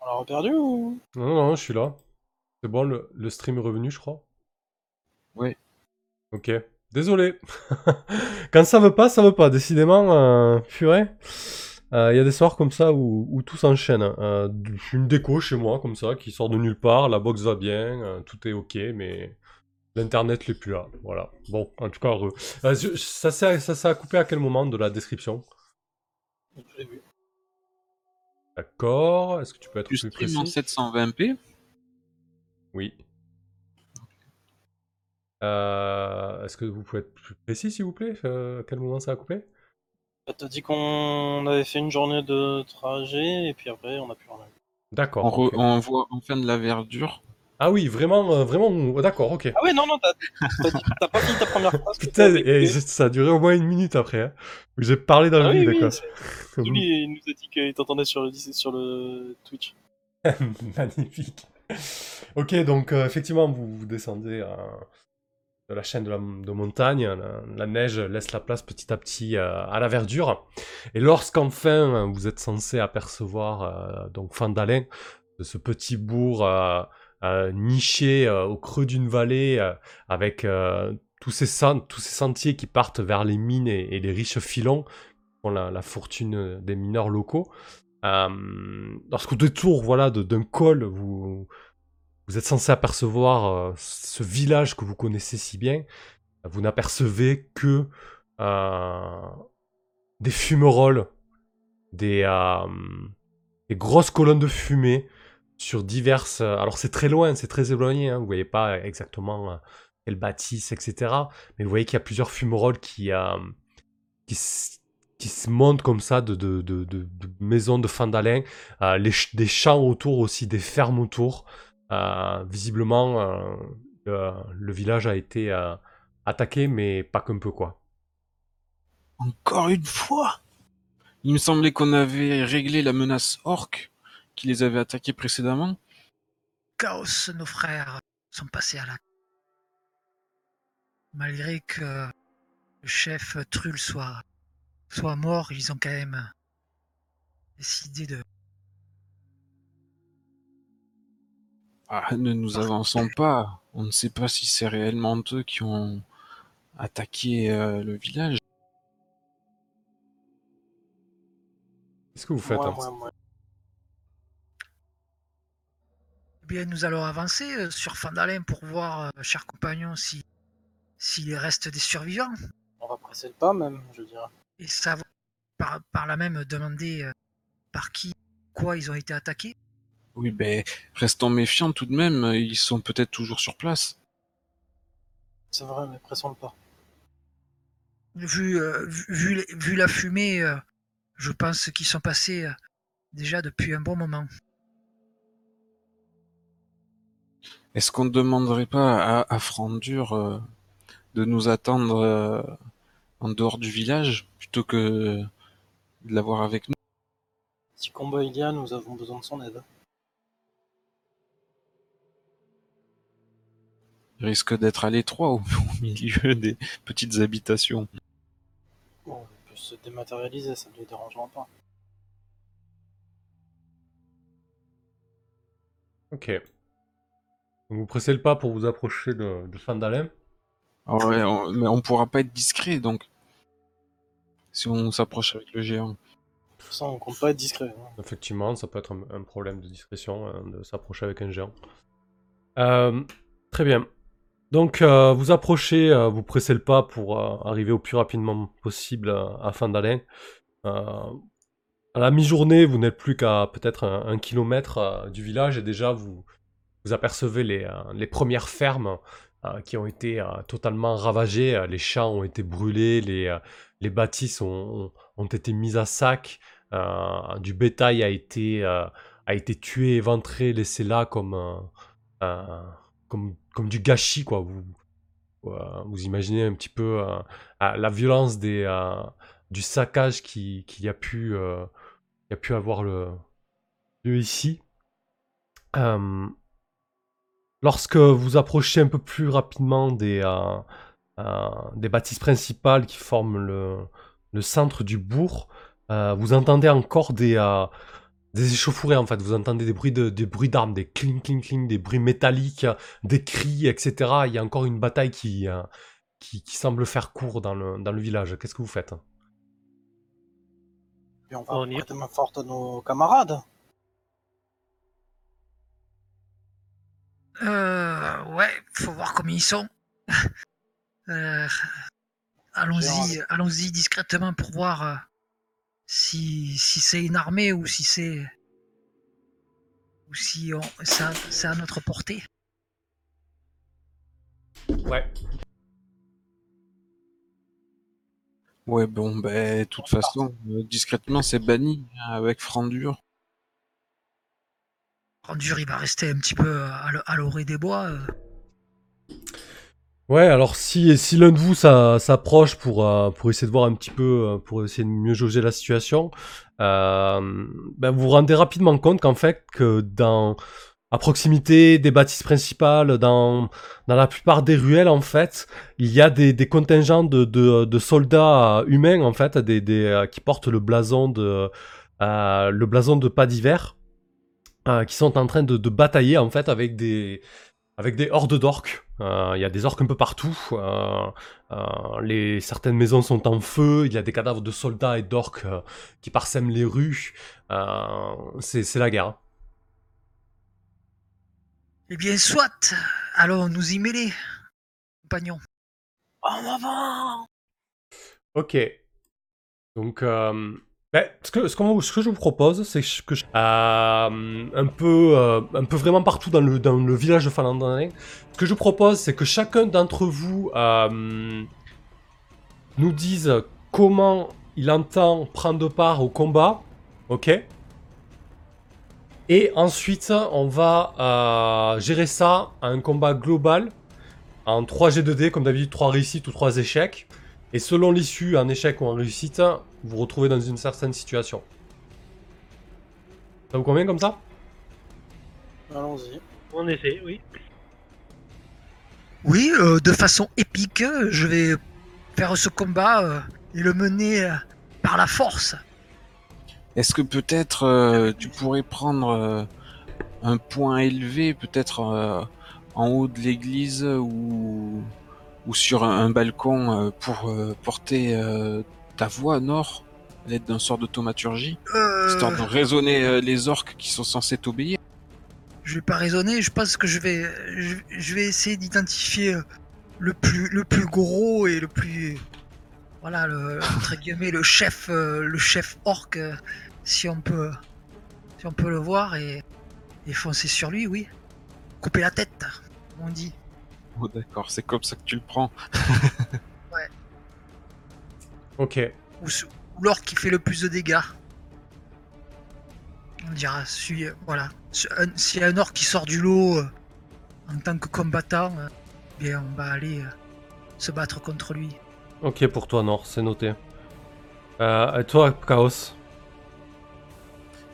On l'a reperdu ou? Non, non, je suis là. C'est bon, le, le stream est revenu, je crois. Ouais. Ok. Désolé. Quand ça veut pas, ça veut pas. Décidément, euh, purée. Il y a des soirs comme ça où, où tout s'enchaîne. Euh, une déco chez moi, comme ça, qui sort de nulle part. La box va bien, euh, tout est ok, mais l'internet n'est plus là. Voilà. Bon, en tout cas, heureux. Euh, je- ça s'est ça s'est coupé à quel moment de la description? D'accord. Est-ce que tu peux être Tu plus en précis 720p Oui. Euh, Est-ce que vous pouvez être plus précis, s'il vous plaît? Euh, À quel moment ça a coupé? Ça t'a dit qu'on avait fait une journée de trajet et puis après on a plus rien vu. D'accord. on, on voit enfin de la verdure. Ah oui, vraiment, euh, vraiment. oh, D'accord, ok. Ah ouais, non, non, t'as t'as dit- t'as pas fini ta première phrase. Putain, et écouté. ça a duré au moins une minute après. Hein. J'ai parlé dans Ah le oui, vide, oui, quoi. il nous a dit qu'il t'entendait sur le, sur le Twitch. Magnifique. Ok, donc euh, effectivement, vous, vous descendez euh, de la chaîne de, la, de montagne. La, la neige laisse la place petit à petit euh, à la verdure. Et lorsqu'enfin euh, vous êtes censé apercevoir euh, donc Fandalin, de ce petit bourg euh, niché euh, au creux d'une vallée, euh, avec euh, tous, ces tous ces sentiers qui partent vers les mines et, les riches filons, qui font la, la fortune des mineurs locaux. Euh, lorsqu'au détour voilà, d'un col, vous, vous êtes censé apercevoir euh, ce village que vous connaissez si bien. Vous n'apercevez que euh, des fumerolles, des, euh, des grosses colonnes de fumée sur diverses. Alors c'est très loin, c'est très éloigné. Hein, vous voyez pas exactement euh, quelle bâtisse, etc. Mais vous voyez qu'il y a plusieurs fumerolles qui, euh, qui, se montent comme ça de, de, maisons de Fandalin, euh, les ch- des champs autour aussi, des fermes autour. Euh, visiblement, euh, le, village a été euh, attaqué, mais pas qu'un peu quoi. Encore une fois? Il me semblait qu'on avait réglé la menace orque qui les avait attaqués précédemment. Chaos, nos frères sont passés à la. Malgré que le chef Trull soit, soit mort, ils ont quand même décidé de. Ah, ne nous avançons pas. On ne sait pas si c'est réellement eux qui ont attaqué euh, le village. Qu'est-ce que vous faites hein. Eh bien, nous allons avancer euh, sur Fandalin pour voir, euh, chers compagnons, si s'il reste des survivants. On va presser le pas même, je dirais. Et savoir par, par là même demander euh, par qui, quoi ils ont été attaqués. Oui, ben, restons méfiants tout de même. Ils sont peut-être toujours sur place. C'est vrai, mais pressons le pas. Vu, euh, vu, vu les- vu la fumée, euh, je pense qu'ils sont passés euh, déjà depuis un bon moment. Est-ce qu'on ne demanderait pas à, à Frandur euh, de nous attendre euh, en dehors du village plutôt que de l'avoir avec nous? Si combat il y a, nous avons besoin de son aide. Il risque d'être à l'étroit au, au milieu des petites habitations. Bon, il peut se dématérialiser, ça ne les dérangera pas. Ok. Donc vous pressez le pas pour vous approcher de, de Fandalin. Ah ouais, on- mais on pourra pas être discret donc. Si on s'approche avec le géant. De toute façon, on compte pas être discret. hein. Effectivement, ça peut être un, un problème de discrétion hein, de s'approcher avec un géant. Euh, très bien. Donc euh, vous approchez, euh, vous pressez le pas pour euh, arriver au plus rapidement possible euh, à Fandalin. Euh, à la mi-journée, vous n'êtes plus qu'à peut-être un, un kilomètre euh, du village et déjà vous, vous apercevez les, euh, les premières fermes euh, qui ont été euh, totalement ravagées. Les champs ont été brûlés, les, les bâtisses ont, ont- été mises à sac. Du bétail a été, a été tué, éventré, laissé là comme, comme, comme du gâchis. Quoi. Vous, vous imaginez un petit peu la violence des, du saccage qui- qu'il y, a pu, a pu avoir lieu ici. Lorsque vous approchez un peu plus rapidement des, euh, euh, des bâtisses principales qui forment le, le centre du bourg, euh, vous entendez encore des, euh, des échauffourées en fait. Vous entendez des bruits de, des bruits d'armes, des cling cling cling, des bruits métalliques, des cris, etc. Il y a encore une bataille qui, euh, qui, qui semble faire court dans le, dans le village. Qu'est-ce que vous faites? Et on va On y- prêter main forte à nos camarades. Euh, ouais, faut voir comment ils sont. Euh, allons-y, allons-y discrètement pour voir euh, si, si c'est une armée ou si c'est ou si on, ça- c'est à notre portée. Ouais. Ouais, bon, ben, de toute façon, euh, discrètement, c'est banni hein, avec Frandure. Rendur, il va rester un petit peu à l- à l'orée des bois. euh. Ouais, alors si, si l'un de vous s'approche pour, euh, pour essayer de voir un petit peu, euh, pour essayer de mieux jauger la situation, euh, ben vous vous rendez rapidement compte qu'en fait, que dans, à proximité des bâtisses principales, dans, dans la plupart des ruelles, en fait, il y a des, contingents de, de, soldats euh, humains, en fait, euh, qui portent le blason de, euh, le blason de pas d'hiver, euh, qui sont en train de, de batailler, en fait, avec des, avec des hordes d'orques. Euh, Il y a des orques un peu partout. euh, les, certaines maisons sont en feu. Il y a des cadavres de soldats et d'orques qui parsèment les rues. C'est la guerre. hein. Eh bien, soit. Allons nous y mêler, compagnons. En avant Ok. Donc, ben, ce, que, je vous propose, c'est que je- euh, un peu, euh, un peu vraiment partout dans le, village de Falandanin, ce que je vous propose, c'est que chacun d'entre vous euh, nous dise comment il entend prendre part au combat, ok? Et ensuite, on va gérer ça à un combat global en 3 G2D, comme d'habitude, 3 réussites ou 3 échecs. Et selon l'issue, en échec ou en réussite, vous vous retrouvez dans une certaine situation. Ça vous convient comme ça? Allons-y. On essaie, oui. Oui, euh, de façon épique, je vais faire ce combat euh, et le mener euh, par la force. Est-ce que peut-être euh, tu pourrais prendre euh, un point élevé, peut-être euh, en haut de l'église ou, ou sur un, un balcon euh, pour euh, porter euh, ta voix, Nord, à l'aide d'un sort de thaumaturgie, Euh, histoire de raisonner euh, les orques qui sont censés t'obéir je vais pas raisonner, je pense que je vais, je, je vais essayer d'identifier euh, le plus, le plus gros et le plus, voilà, le, entre guillemets, le chef, euh, le chef orc, si on peut, si on peut le voir et, et foncer sur lui, oui. Couper la tête, on dit. Oh d'accord, c'est comme ça que tu le prends. Ok. ou, ou l'orc qui fait le plus de dégâts. On dira, celui, euh, voilà. S'il y a un orc qui sort du lot euh, en tant que combattant, euh, bien on va aller euh, se battre contre lui. Ok pour toi, Nord, c'est noté. Euh, et toi, Chaos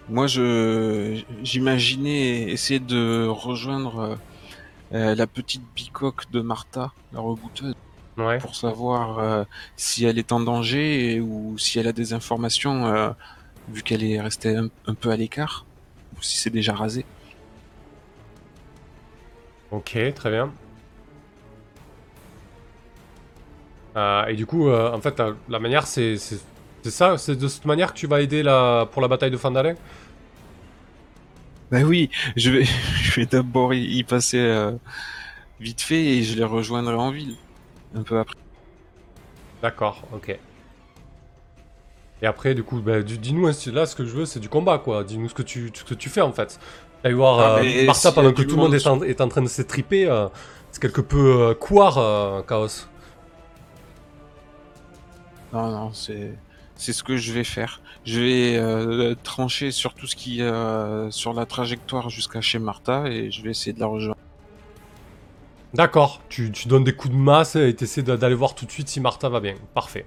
Moi, je j'imaginais essayer de rejoindre la petite bicoque de Martha, la rebouteuse, Ouais. pour savoir euh, si elle est en danger et- ou si elle a des informations, euh, vu qu'elle est restée un, un peu à l'écart, ou si c'est déjà rasé. Ok, très bien. Euh, et du coup, en fait, la, manière, c'est ça C'est de cette manière que tu vas aider la, pour la bataille de Fandalin Bah oui, je vais, je vais d'abord y, passer vite fait et je les rejoindrai en ville un peu après. D'accord, ok. Et après, du coup, bah, dis-nous, hein, là, ce que je veux, c'est du combat, quoi. Dis-nous ce que tu, ce que tu fais, en fait. D'aller voir Ah, euh, Martha pendant que tout le monde monde est en, est en train de s'étriper. euh, c'est quelque peu euh, couard, euh, Chaos. Non, non, c'est c'est ce que je vais faire. Je vais euh, trancher sur tout ce qui euh, sur la trajectoire jusqu'à chez Martha et je vais essayer de la rejoindre. D'accord, tu, donnes des coups de masse et t'essaies d'aller voir tout de suite si Martha va bien. Parfait.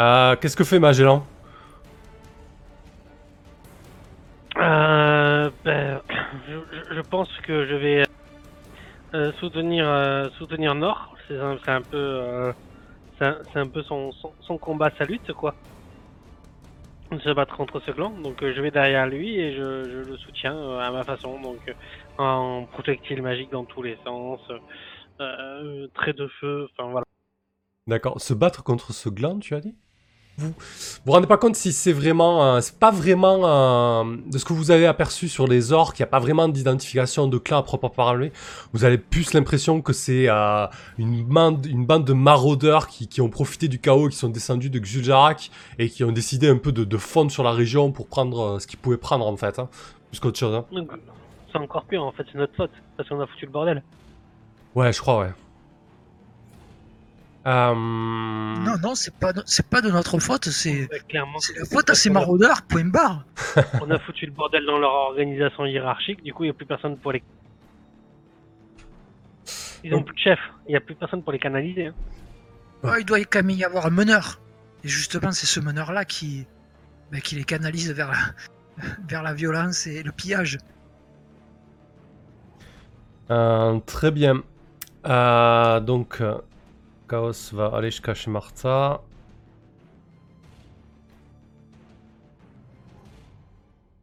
Euh, Qu'est-ce que fait Magellan? Euh, ben, je, pense que je vais euh, soutenir euh, soutenir Nord. C'est un, un peu un, peu son, son combat sa lutte quoi. Se battre contre ce clan. Donc euh, je vais derrière lui et je, le soutiens euh, à ma façon. Donc euh, en projectile magique dans tous les sens, euh, trait de feu, enfin voilà. D'accord. Se battre contre ce gland, tu as dit? Vous vous rendez pas compte si c'est vraiment, euh, c'est pas vraiment euh, de ce que vous avez aperçu sur les orques, il n'y a pas vraiment d'identification de clan à proprement parler. Vous avez plus l'impression que c'est euh, une, bande, une bande de maraudeurs qui, qui ont profité du chaos, qui sont descendus de Xuljarak et qui ont décidé un peu de, de fondre sur la région pour prendre ce qu'ils pouvaient prendre en fait, hein, plus qu'autre chose. hein. C'est encore pire en fait, c'est notre faute parce qu'on a foutu le bordel. Ouais, je crois, ouais. Euh... Non, non, c'est pas, no- c'est pas de notre faute, c'est Ouais, clairement. c'est la faute à ces maraudeurs, point barre. On a foutu le bordel dans leur organisation hiérarchique, du coup il n'y a plus personne pour les. Ils ont plus de chef, il n'y a plus personne pour les canaliser. hein. Ouais, il doit quand même y avoir un meneur. Et justement, c'est ce meneur-là qui, bah, qui les canalise vers la, vers la violence et le pillage. Euh, très bien. Euh, donc, euh, Chaos va chez Martha.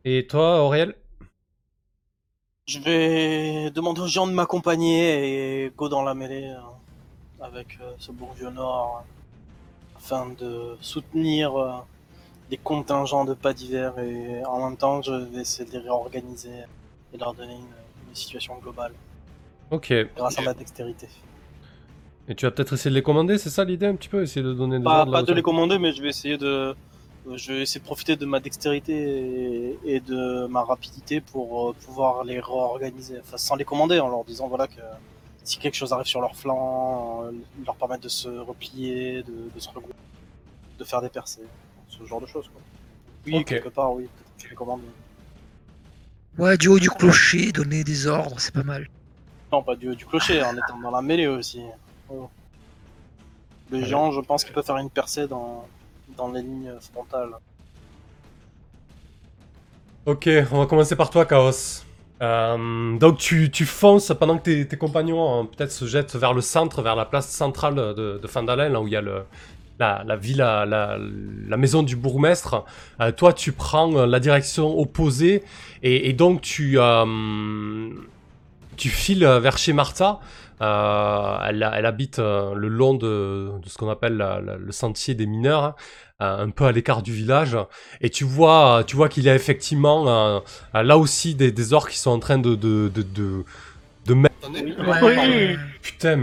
Et toi, Auriel Je vais demander aux gens de m'accompagner et go dans la mêlée euh, avec euh, ce bourgeois nord afin de soutenir euh, les contingents de pas d'hiver et en même temps je vais essayer de les réorganiser et leur donner une, une situation globale Ok. grâce à ma dextérité. Et tu vas peut-être essayer de les commander, c'est ça l'idée un petit peu Essayer de donner des Pas, ordres pas de les commander mais je vais essayer de je vais essayer de profiter de ma dextérité et, et de ma rapidité pour euh, pouvoir les réorganiser, enfin sans les commander, en leur disant voilà que si quelque chose arrive sur leur flanc, euh, leur permettre de se replier, de, de se regrouper, de faire des percées, ce genre de choses quoi. Oui, quelque part, oui, peut-être que je les commande. Ouais, du haut du clocher, donner des ordres, c'est pas mal. Non, pas du, du clocher, en étant dans la mêlée aussi. Oh. Les Ouais. gens, je pense qu'ils peuvent faire une percée dans, dans les lignes frontales. Ok, on va commencer par toi, Chaos. Euh, donc tu, tu fonces pendant que tes, tes compagnons euh, peut-être se jettent vers le centre, vers la place centrale de, de Fandalen, là où il y a le, la, la ville, la, la, la maison du bourgmestre. Euh, toi, tu prends euh, la direction opposée et, et donc tu, euh, tu files vers chez Martha. Euh, elle, elle habite euh, le long de, de ce qu'on appelle la- la- le sentier des mineurs, hein, euh, un peu à l'écart du village. Et tu vois, tu vois qu'il y a effectivement euh, euh, là aussi des, des orques qui sont en train de, de, de, de, de mettre. Oui. euh, Putain, mais